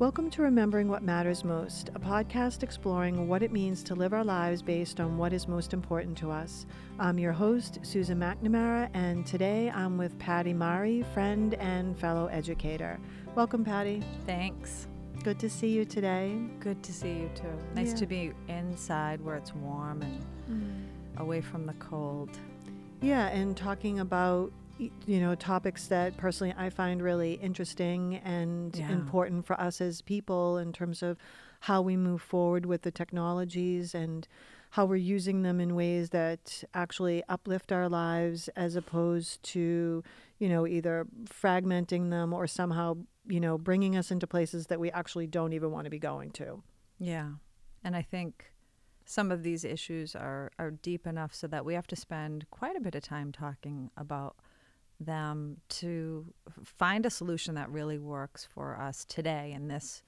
Welcome to Remembering What Matters Most, a podcast exploring what it means to live our lives based on what is most important to us. I'm your host, Susan McNamara, and today I'm with Patty Mari, friend and fellow educator. Welcome, Patty. Thanks. Good to see you today. Good to see you too. Nice Yeah. to be inside where it's warm and mm. away from the cold. Yeah, and talking about you know topics that personally I find really interesting and Yeah. important for us as people in terms of how we move forward with the technologies and how we're using them in ways that actually uplift our lives as opposed to you know either fragmenting them or somehow you know bringing us into places that we actually don't even want to be going to. Yeah. And I think some of these issues are, are deep enough so that we have to spend quite a bit of time talking about them to find a solution that really works for us today in this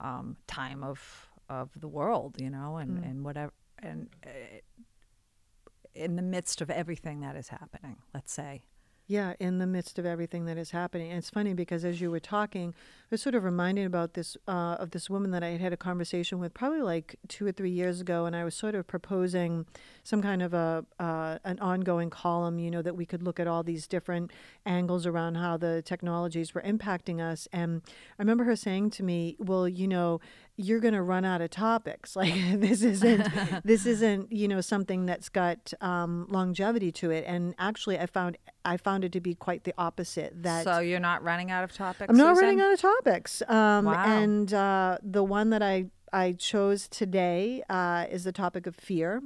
um, time of of the world, you know, and, Mm. and whatever and uh, in the midst of everything that is happening, let's say. Yeah, in the midst of everything that is happening. And it's funny because as you were talking, I was sort of reminded about this uh, of this woman that I had had a conversation with probably like two or three years ago, and I was sort of proposing some kind of a uh, an ongoing column, you know, that we could look at all these different angles around how the technologies were impacting us. And I remember her saying to me, "Well, you know, you're going to run out of topics. Like this isn't this isn't you know something that's got um, longevity to it." And actually, I found I found it to be quite the opposite. That so you're not running out of topics. I'm not Susan? running out of topics. Um, Wow. And uh, the one that I I chose today uh, is the topic of fear.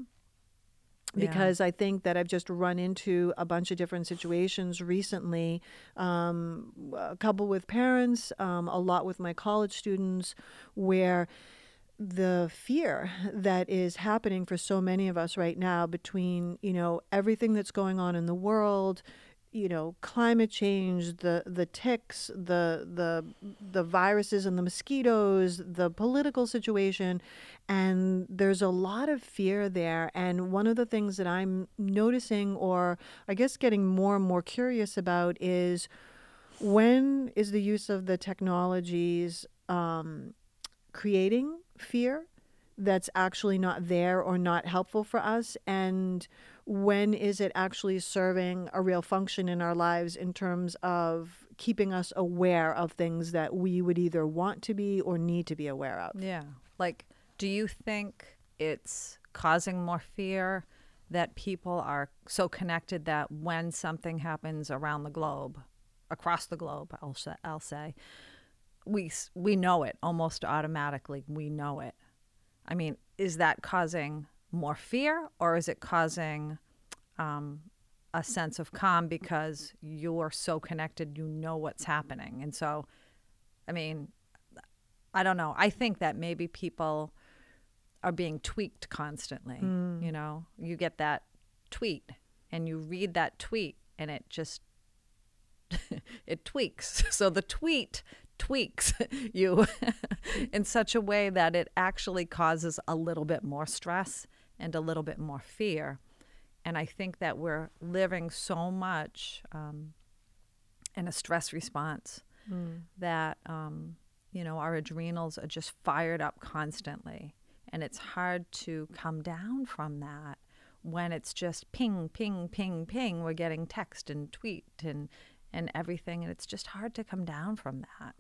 Yeah. Because I think that I've just run into a bunch of different situations recently, um, a couple with parents, um, a lot with my college students, where the fear that is happening for so many of us right now between you know everything that's going on in the world you know climate change the the ticks the the the viruses and the mosquitoes the political situation and there's a lot of fear there. And one of the things that i'm noticing or i guess getting more and more curious about is when is the use of the technologies um, creating fear that's actually not there or not helpful for us? And when is it actually serving a real function in our lives in terms of keeping us aware of things that we would either want to be or need to be aware of Yeah. Like, do you think it's causing more fear that people are so connected that when something happens around the globe, across the globe, I'll say, I'll say we we know it almost automatically. We know it. I mean, is that causing more fear, or is it causing um, a sense of calm because you're so connected, you know what's happening, and so, I mean, I don't know. I think that maybe people are being tweaked constantly. You know, you get that tweet and you read that tweet and it just it tweaks. So the tweet tweaks you in such a way that it actually causes a little bit more stress and a little bit more fear. And I think that we're living so much um, in a stress response that um, you know our adrenals are just fired up constantly. And it's hard to come down from that when it's just ping ping ping ping. We're getting text and tweet and and everything and it's just hard to come down from that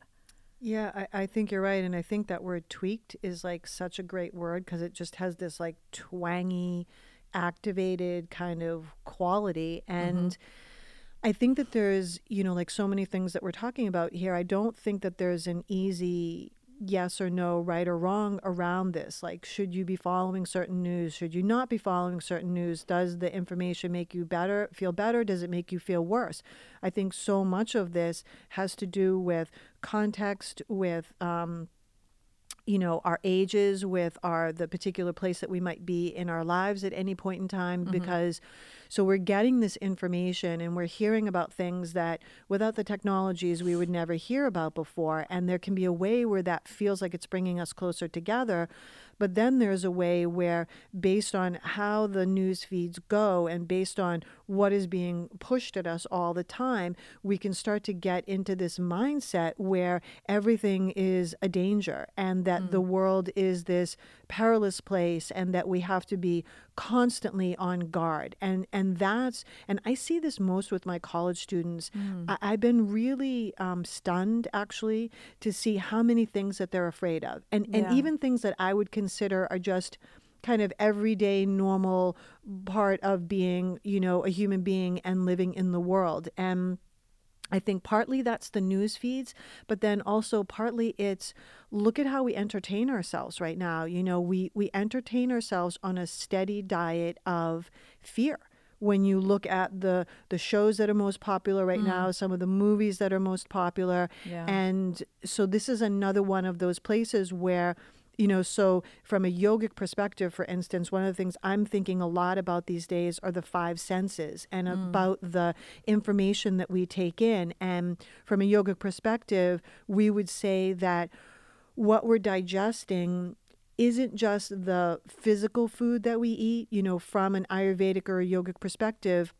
Yeah, I, I think you're right. And I think that word tweaked is like such a great word because it just has this like twangy, activated kind of quality. Mm-hmm. And I think that there's, you know, like so many things that we're talking about here. I don't think that there's an easy yes or no, right or wrong around this. Like, should you be following certain news? Should you not be following certain news? Does the information make you better, feel better? Does it make you feel worse? I think so much of this has to do with context, with, um, you know our ages with our the particular place that we might be in our lives at any point in time mm-hmm. because So we're getting this information and we're hearing about things that without the technologies we would never hear about before. And there can be a way where that feels like it's bringing us closer together. But then there's a way where, based on how the news feeds go and based on what is being pushed at us all the time, we can start to get into this mindset where everything is a danger and that mm. the world is this perilous place and that we have to be constantly on guard and and that's and i see this most with my college students mm. I, have been really um, stunned actually to see how many things that they're afraid of and yeah. and even things that i would consider are just kind of everyday normal part of being you know a human being and living in the world and I think partly that's the news feeds, but then also partly it's look at how we entertain ourselves right now. You know, we we entertain ourselves on a steady diet of fear. When you look at the the shows that are most popular right mm. now, some of the movies that are most popular, yeah. and so this is another one of those places where you know, so from a yogic perspective, for instance, one of the things I'm thinking a lot about these days are the five senses and mm. about the information that we take in. And from a yogic perspective, we would say that what we're digesting isn't just the physical food that we eat, you know, from an Ayurvedic or a yogic perspective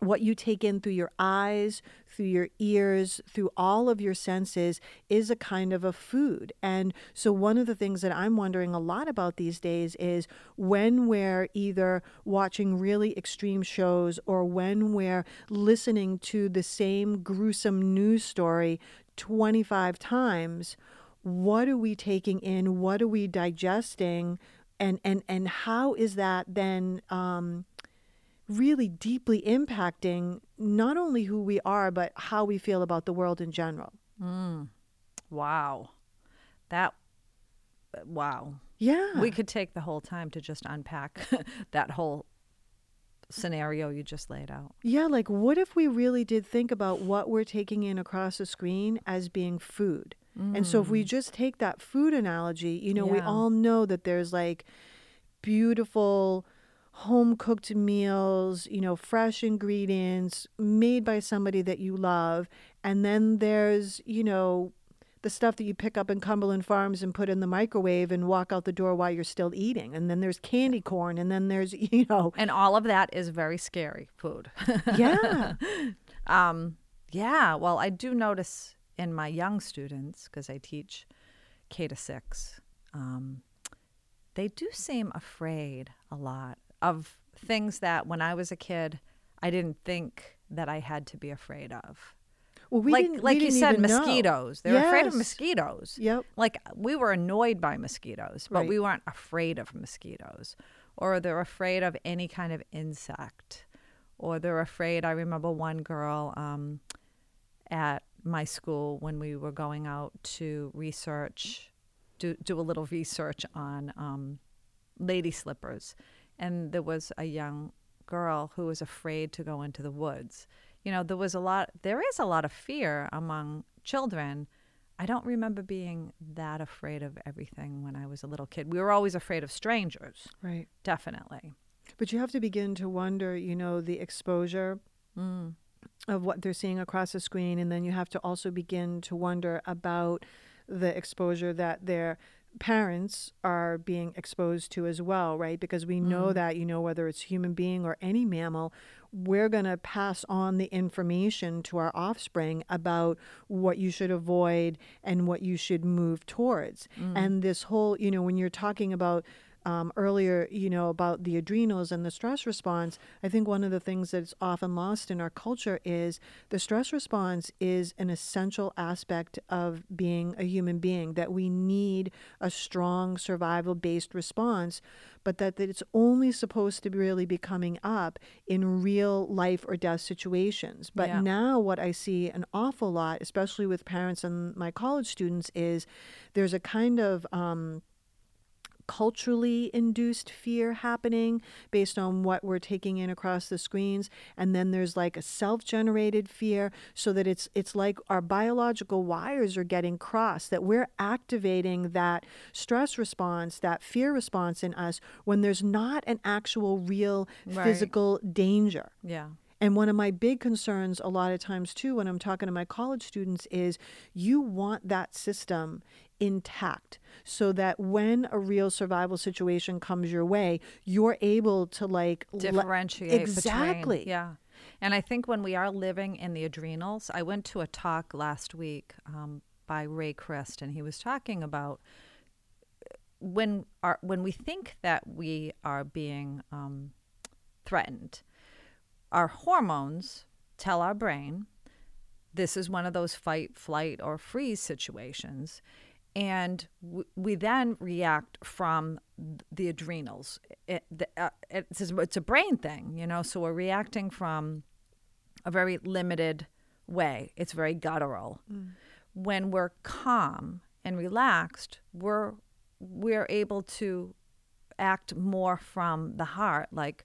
what you take in through your eyes, through your ears, through all of your senses is a kind of a food. And so, one of the things that I'm wondering a lot about these days is when we're either watching really extreme shows or when we're listening to the same gruesome news story 25 times, what are we taking in? What are we digesting? And, and, and how is that then um, really deeply impacting not only who we are, but how we feel about the world in general. Mm. Wow. That, wow. Yeah. We could take the whole time to just unpack that whole scenario you just laid out. Yeah, like what if we really did think about what we're taking in across the screen as being food? Mm. And so if we mm. just take that food analogy, you know, yeah. we all know that there's like beautiful home cooked meals, you know, fresh ingredients made by somebody that you love. And then there's, you know, the stuff that you pick up in Cumberland Farms and put in the microwave and walk out the door while you're still eating. And then there's candy corn and then there's, you know. And all of that is very scary food. yeah. um, yeah. Well, I do notice in my young students, because I teach K to six, um, they do seem afraid a lot of things that when I was a kid, I didn't think that I had to be afraid of. Well, we like didn't, like we you said, mosquitoes. Know. They were yes. afraid of mosquitoes. Yep. Like we were annoyed by mosquitoes, but right. we weren't afraid of mosquitoes. Or they're afraid of any kind of insect. Or they're afraid. I remember one girl um, at my school when we were going out to research, do do a little research on um, lady slippers and there was a young girl who was afraid to go into the woods. You know, there was a lot, there is a lot of fear among children. I don't remember being that afraid of everything when I was a little kid. We were always afraid of strangers. Right. Definitely. But you have to begin to wonder, you know, the exposure mm. of what they're seeing across the screen. And then you have to also begin to wonder about the exposure that they're parents are being exposed to as well, right? Because we know mm. that, you know, whether it's human being or any mammal, we're going to pass on the information to our offspring about what you should avoid and what you should move towards. Mm. And this whole, you know, when you're talking about um, earlier, you know, about the adrenals and the stress response, I think one of the things that's often lost in our culture is the stress response is an essential aspect of being a human being, that we need a strong survival based response, but that, that it's only supposed to really be coming up in real life or death situations. But yeah. now, what I see an awful lot, especially with parents and my college students, is there's a kind of um, culturally induced fear happening based on what we're taking in across the screens and then there's like a self-generated fear so that it's it's like our biological wires are getting crossed that we're activating that stress response that fear response in us when there's not an actual real Right. physical danger Yeah. and one of my big concerns a lot of times too when I'm talking to my college students is you want that system intact so that when a real survival situation comes your way, you're able to like le- differentiate exactly. between yeah and i think when we are living in the adrenals i went to a talk last week um, by ray christ and he was talking about when our when we think that we are being um, threatened our hormones tell our brain this is one of those fight flight or freeze situations and w- we then react from the adrenals. It, the, uh, it's, it's a brain thing you know so we're reacting from a very limited way. It's very guttural. When we're calm and relaxed we're we're able to act more from the heart. Like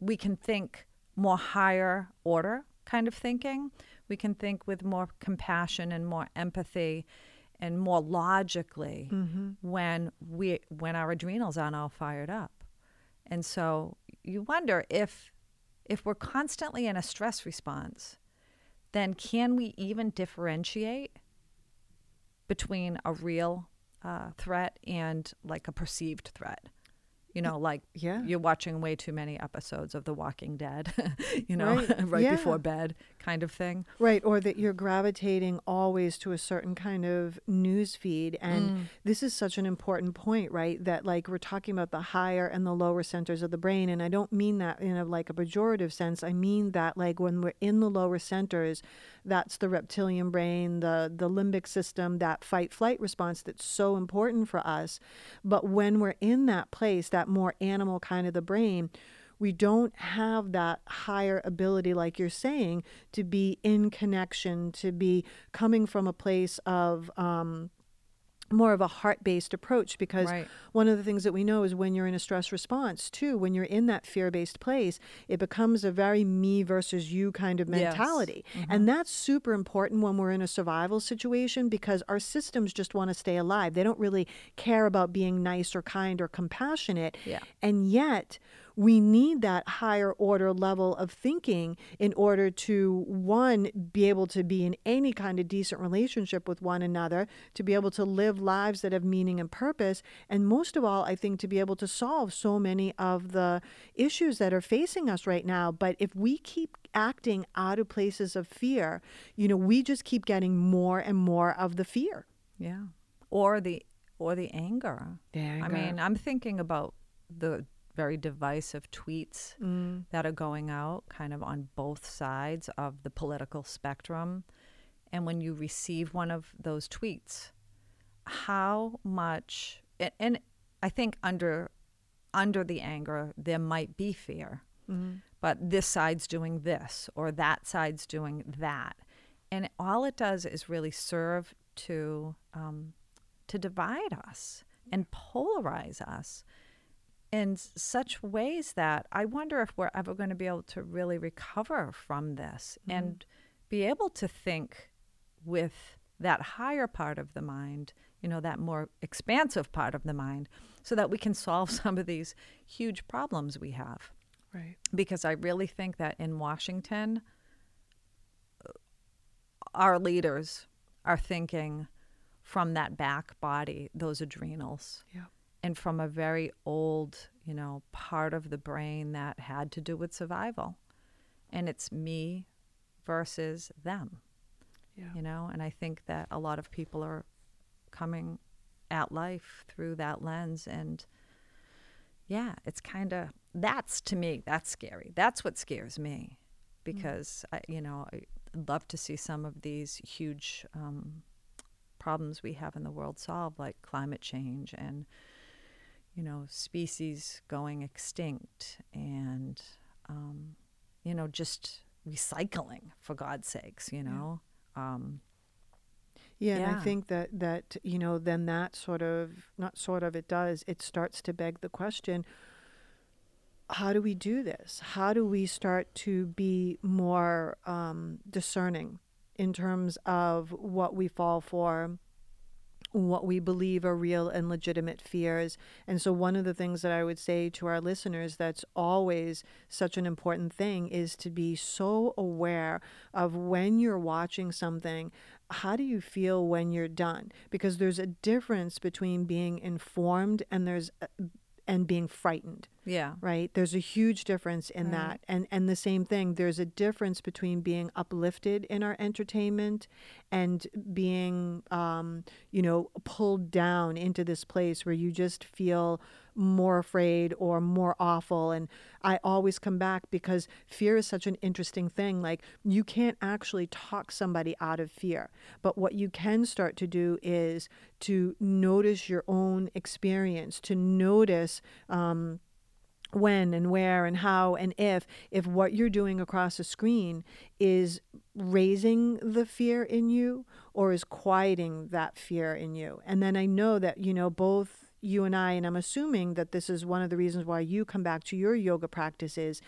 we can think more higher order kind of thinking. We can think with more compassion and more empathy and more logically when we when our adrenals aren't all fired up. And so you wonder if if we're constantly in a stress response, then can we even differentiate between a real uh, threat and like a perceived threat? You know, like Yeah. you're watching way too many episodes of The Walking Dead, you know, Right. right, Yeah. before bed kind of thing. Right, or that you're gravitating always to a certain kind of news feed. And mm. this is such an important point, right? That like we're talking about the higher and the lower centers of the brain. And I don't mean that in a like a pejorative sense. I mean that like when we're in the lower centers, that's the reptilian brain, the the limbic system, that fight flight response that's so important for us. But when we're in that place, that more animal kind of the brain, we don't have that higher ability, like you're saying, to be in connection, to be coming from a place of um, more of a heart based approach. Because Right. one of the things that we know is when you're in a stress response, too, when you're in that fear based place, it becomes a very me versus you kind of Yes. mentality. Mm-hmm. And that's super important when we're in a survival situation because our systems just want to stay alive. They don't really care about being nice or kind or compassionate. Yeah. And yet, we need that higher order level of thinking in order to, one, be able to be in any kind of decent relationship with one another, to be able to live lives that have meaning and purpose, and most of all, I think to be able to solve so many of the issues that are facing us right now. But if we keep acting out of places of fear, you know, we just keep getting more and more of the fear. Yeah. Or the or the anger. The I mean, I'm thinking about the very divisive tweets Mm. that are going out kind of on both sides of the political spectrum. And when you receive one of those tweets, how much and, and I think under under the anger there might be fear. But this side's doing this or that side's doing that. And all it does is really serve to um, to divide us and polarize us in such ways that I wonder if we're ever going to be able to really recover from this mm-hmm. and be able to think with that higher part of the mind, you know, that more expansive part of the mind, so that we can solve some of these huge problems we have. Right. Because I really think that in Washington, uh, our leaders are thinking from that back body, those adrenals Yeah. And from a very old, you know, part of the brain that had to do with survival. And it's me versus them, Yeah. you know, and I think that a lot of people are coming at life through that lens and yeah, it's kind of that's to me that's scary. That's what scares me because I, you know, I'd love to see some of these huge um, problems we have in the world solved, like climate change and you know species going extinct and um, you know just recycling for God's sakes. You know, um, Yeah, and I think that that you know then that sort of not sort of it does it starts to beg the question how do we do this? How do we start to be more um, discerning in terms of what we fall for, what we believe are real and legitimate fears. And so, one of the things that I would say to our listeners that's always such an important thing is to be so aware of when you're watching something. How do you feel when you're done? Because there's a difference between being informed and there's and being frightened Yeah. right there's a huge difference in Right. that and and the same thing there's a difference between being uplifted in our entertainment and being um, you know pulled down into this place where you just feel more afraid or more awful. And i always come back because fear is such an interesting thing. Like you can't actually talk somebody out of fear but what you can start to do is to notice your own experience to notice um, when and where and how and if if what you're doing across a screen is raising the fear in you or is quieting that fear in you. And then i know that you know both you and i and i'm assuming that this is one of the reasons why you come back to your yoga practices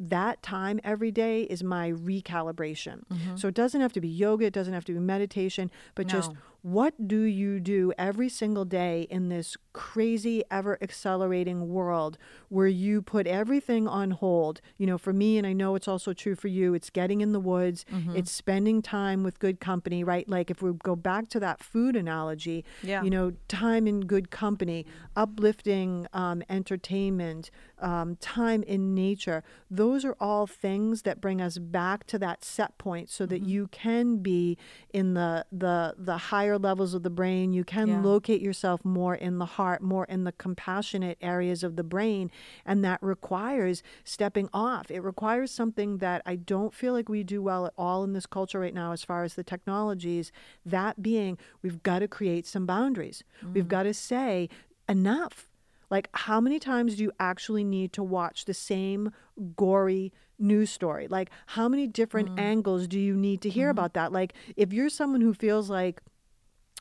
that time every day is my recalibration mm-hmm. so it doesn't have to be yoga it doesn't have to be meditation but just No. What do you do every single day in this crazy, ever accelerating world where you put everything on hold? You know, for me, and I know it's also true for you, it's getting in the woods, it's spending time with good company, right? Like if we go back to that food analogy, Yeah. you know, time in good company, uplifting um, entertainment, um, time in nature, those are all things that bring us back to that set point so that you can be in the the the higher levels of the brain you can Yeah. locate yourself more in the heart more in the compassionate areas of the brain and that requires stepping off it requires something that i don't feel like we do well at all in this culture right now as far as the technologies that being we've got to create some boundaries we've mm. got to say enough like, how many times do you actually need to watch the same gory news story? Like, how many different mm. angles do you need to hear mm-hmm. about that? Like, if you're someone who feels like,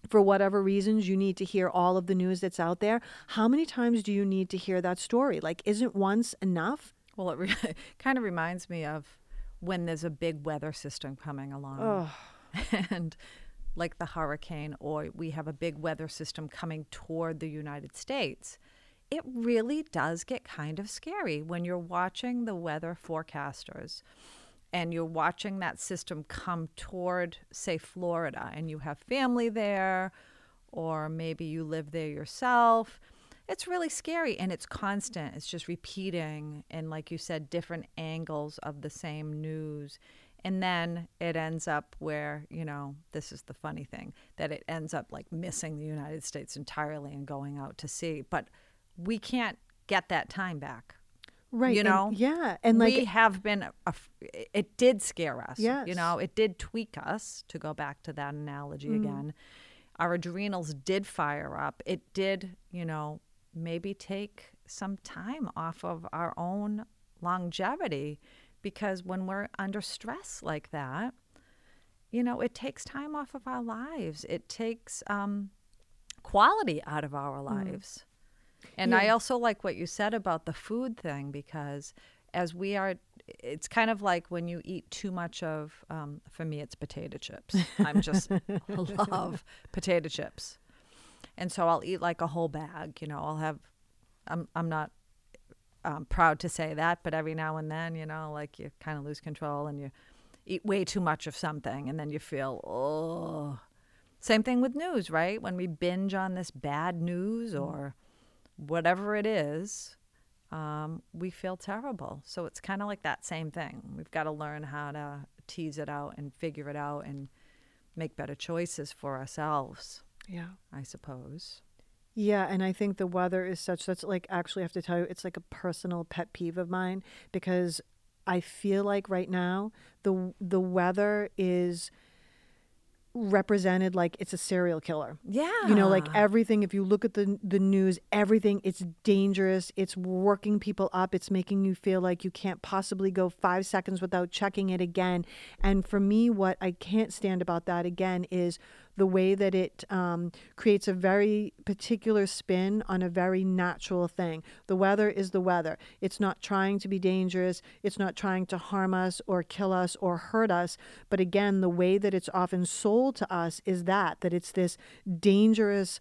for whatever reasons, you need to hear all of the news that's out there, how many times do you need to hear that story? Like, isn't once enough? Well, it re- kind of reminds me of when there's a big weather system coming along. Oh, and like the hurricane or we have a big weather system coming toward the United States, it really does get kind of scary when you're watching the weather forecasters and you're watching that system come toward, say, Florida, and you have family there, or maybe you live there yourself. It's really scary and it's constant. It's just repeating, and like you said, different angles of the same news. And then it ends up where, you know, this is the funny thing that it ends up like missing the United States entirely and going out to sea. But we can't get that time back. Right. You and- know, yeah. And like, we have been, af- it did scare us. Yes. You know, it did tweak us, to go back to that analogy Mm. again. Our adrenals did fire up. It did, you know, maybe take some time off of our own longevity because when we're under stress like that, you know, it takes time off of our lives. It takes um, quality out of our lives. And I also like what you said about the food thing because as we are, it's kind of like when you eat too much of, um, for me, it's potato chips. I'm just love potato chips. And so I'll eat like a whole bag, you know, I'll have, I'm, I'm not um, proud to say that, but every now and then, you know, like you kind of lose control and you eat way too much of something and then you feel, oh. Same thing with news, right? When we binge on this bad news or whatever it is, um, we feel terrible. So it's kind of like that same thing. We've got to learn how to tease it out and figure it out and make better choices for ourselves, yeah. I suppose. Yeah, and I think the weather is such that's like actually I have to tell you it's like a personal pet peeve of mine because I feel like right now the the weather is represented like it's a serial killer. Yeah. You know, like everything if you look at the the news, everything it's dangerous, it's working people up, it's making you feel like you can't possibly go 5 seconds without checking it again. And for me what I can't stand about that again is the way that it um, creates a very particular spin on a very natural thing. The weather is the weather. It's not trying to be dangerous, it's not trying to harm us or kill us or hurt us. But again, the way that it's often sold to us is that, that it's this dangerous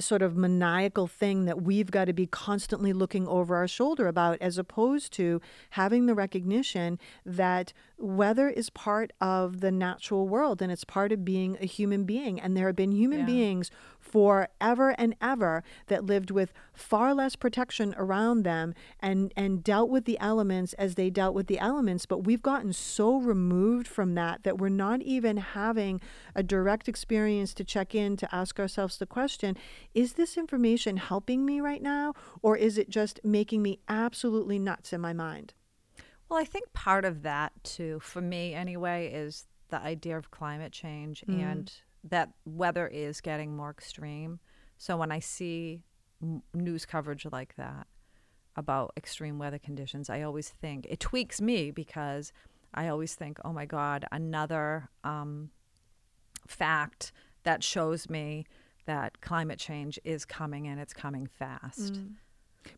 sort of maniacal thing that we've got to be constantly looking over our shoulder about, as opposed to having the recognition that weather is part of the natural world and it's part of being a human being. And there have been human Yeah. beings forever and ever that lived with far less protection around them and, and dealt with the elements as they dealt with the elements. But we've gotten so removed from that that we're not even having a direct experience to check in to ask ourselves the question is this information helping me right now? Or is it just making me absolutely nuts in my mind? Well, I think part of that too, for me anyway, is the idea of climate change mm. and that weather is getting more extreme. So when I see m- news coverage like that about extreme weather conditions, I always think it tweaks me because I always think, oh my God, another um, fact that shows me that climate change is coming and it's coming fast.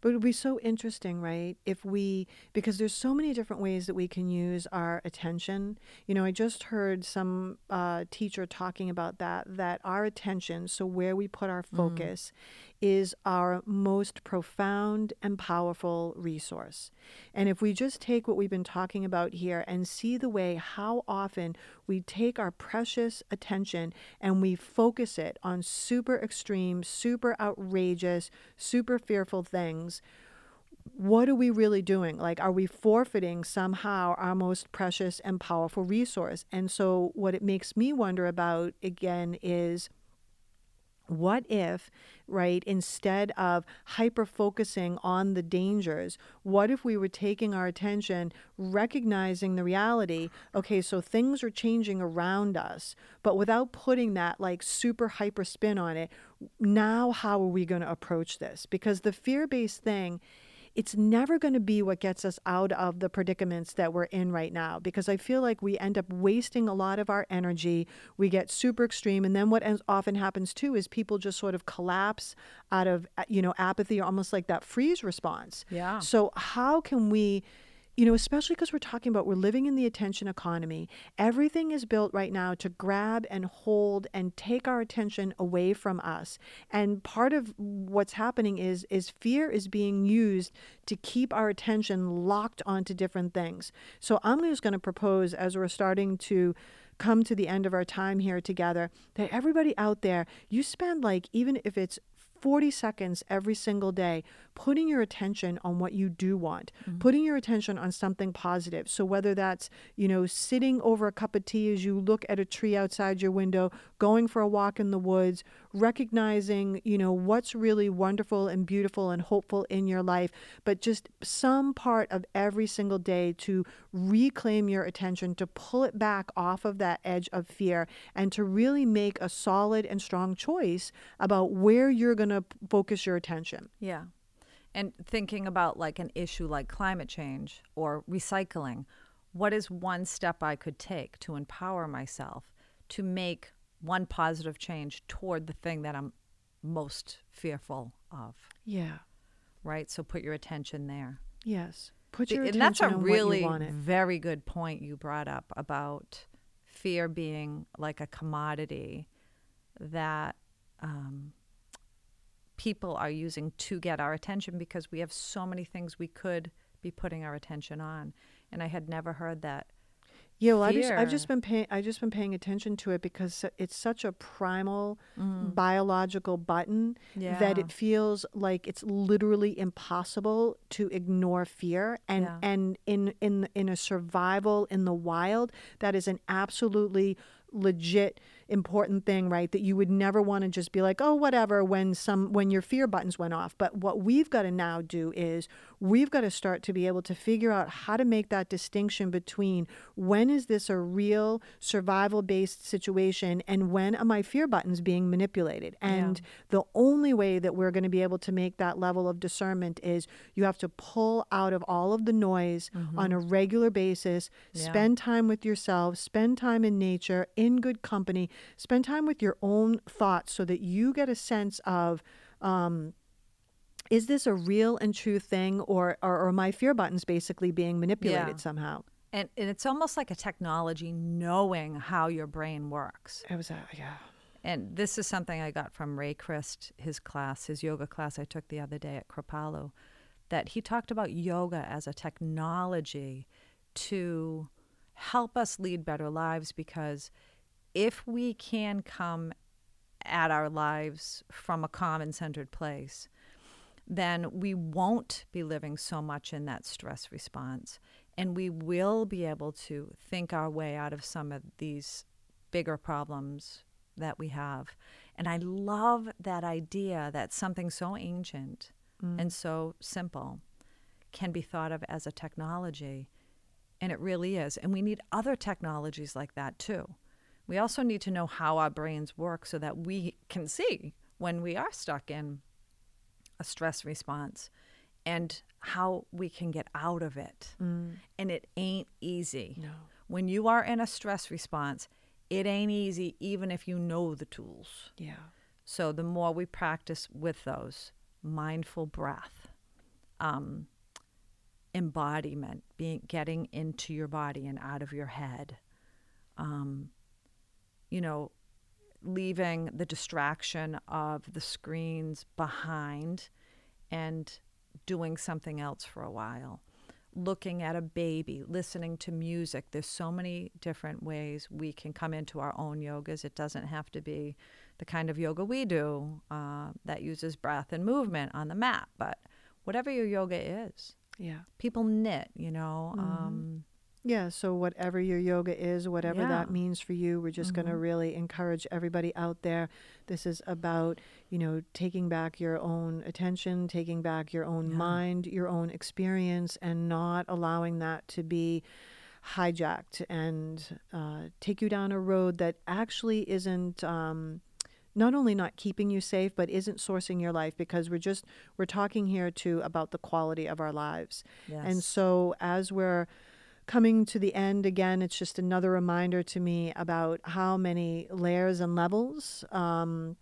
But it would be so interesting, right? If we, because there's so many different ways that we can use our attention. You know, I just heard some uh, teacher talking about that, that our attention, so where we put our focus, is our most profound and powerful resource. And if we just take what we've been talking about here and see the way how often we take our precious attention and we focus it on super extreme, super outrageous, super fearful things, what are we really doing? Like, are we forfeiting somehow our most precious and powerful resource? And so, what it makes me wonder about again is what if, right, instead of hyper focusing on the dangers, what if we were taking our attention, recognizing the reality, okay, so things are changing around us, but without putting that like super hyper spin on it, now how are we going to approach this? Because the fear based thing, it's never going to be what gets us out of the predicaments that we're in right now because I feel like we end up wasting a lot of our energy. We get super extreme. And then what often happens too is people just sort of collapse out of, you know, apathy or almost like that freeze response. Yeah. So, how can we? You know, especially because we're talking about we're living in the attention economy. Everything is built right now to grab and hold and take our attention away from us. And part of what's happening is is fear is being used to keep our attention locked onto different things. So I'm just going to propose as we're starting to come to the end of our time here together that everybody out there, you spend like even if it's 40 seconds every single day putting your attention on what you do want mm-hmm. putting your attention on something positive. So whether that's you know sitting over a cup of tea as you look at a tree outside your window going for a walk in the woods recognizing you know what's really wonderful and beautiful and hopeful in your life but just some part of every single day to reclaim your attention to pull it back off of that edge of fear and to really make a solid and strong choice about where you're going to focus your attention. Yeah. And thinking about like an issue like climate change or recycling, what is one step I could take to empower myself to make one positive change toward the thing that I'm most fearful of, yeah right? So put your attention there. yes put The- your and attention that's a really what you wanted. very good point you brought up about fear being like a commodity that um, people are using to get our attention because we have so many things we could be putting our attention on. And I had never heard that. Yeah, well, I just, I've just been paying. I've just been paying attention to it because it's such a primal Mm. biological button that it feels like it's literally impossible to ignore fear. And Yeah. and in in in a survival in the wild, that is an absolutely legit important thing right that you would never want to just be like oh whatever when some when your fear buttons went off. But what we've got to now do is we've got to start to be able to figure out how to make that distinction between when is this a real survival based situation and when are my fear buttons being manipulated. And the only way that we're going to be able to make that level of discernment is you have to pull out of all of the noise on a mm-hmm. regular basis Yeah. spend time with yourself spend time in nature in good company spend time with your own thoughts so that you get a sense of um, is this a real and true thing or, or, or my fear buttons basically being manipulated Yeah. somehow? And, and it's almost like a technology knowing how your brain works. It was a, yeah. And this is something I got from Ray Christ, his class, his yoga class I took the other day at Kripalu, that he talked about yoga as a technology to help us lead better lives because if we can come at our lives from a and centered place, then we won't be living so much in that stress response. And we will be able to think our way out of some of these bigger problems that we have. And I love that idea that something so ancient mm. and so simple can be thought of as a technology. And it really is. And we need other technologies like that too. We also need to know how our brains work so that we can see when we are stuck in a stress response and how we can get out of it. And it ain't easy. No. When you are in a stress response, it ain't easy even if you know the tools. Yeah. So the more we practice with those, mindful breath, um, embodiment, being getting into your body and out of your head, um, you know, leaving the distraction of the screens behind and doing something else for a while. Looking at a baby, listening to music. There's so many different ways we can come into our own yogas. It doesn't have to be the kind of yoga we do uh, that uses breath and movement on the mat, but whatever your yoga is. Yeah. People knit, you know. Um, Yeah, so whatever your yoga is, whatever Yeah. that means for you, we're just going to really encourage everybody out there. This is about, you know, taking back your own attention, taking back your own Yeah. mind, your own experience, and not allowing that to be hijacked and uh, take you down a road that actually isn't. Um, not only not keeping you safe but isn't sourcing your life because we're just we're talking here too about the quality of our lives yes. and so, as we're coming to the end again, it's just another reminder to me about how many layers and levels um,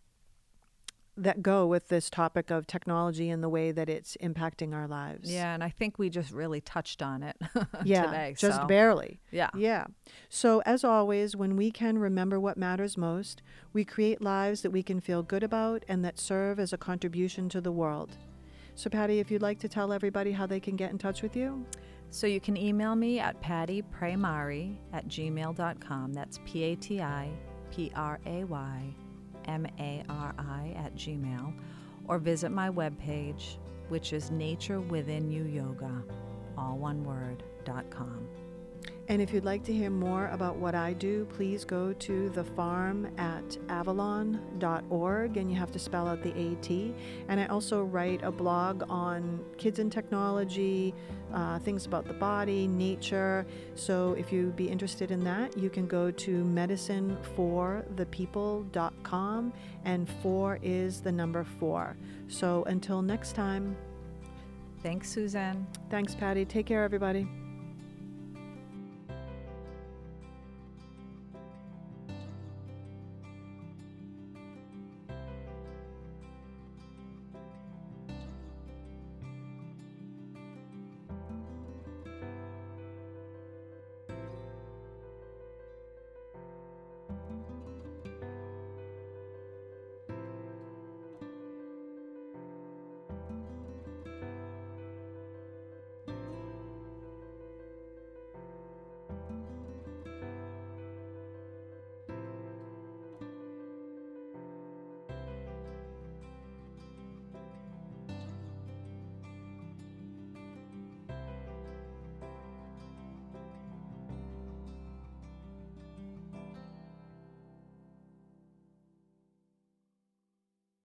that go with this topic of technology and the way that it's impacting our lives. yeah, and I think we just really touched on it yeah, today. just so, barely. Yeah. Yeah. So, as always, when we can remember what matters most, we create lives that we can feel good about and that serve as a contribution to the world. So, Patty, if you'd like to tell everybody how they can get in touch with you. So you can email me at pattypraymari at gmail.com. That's P A T I P R A Y M A R I at gmail. Or visit my webpage, which is Nature Within You Yoga, all one word, dot com. And if you'd like to hear more about what I do, please go to the farm at avalon.org and you have to spell out the AT. And I also write a blog on kids and technology, uh, things about the body, nature. So if you'd be interested in that, you can go to medicine4thepeople.com and four is the number four. So until next time, Thanks, Suzanne. thanks, Patty. Take care, everybody.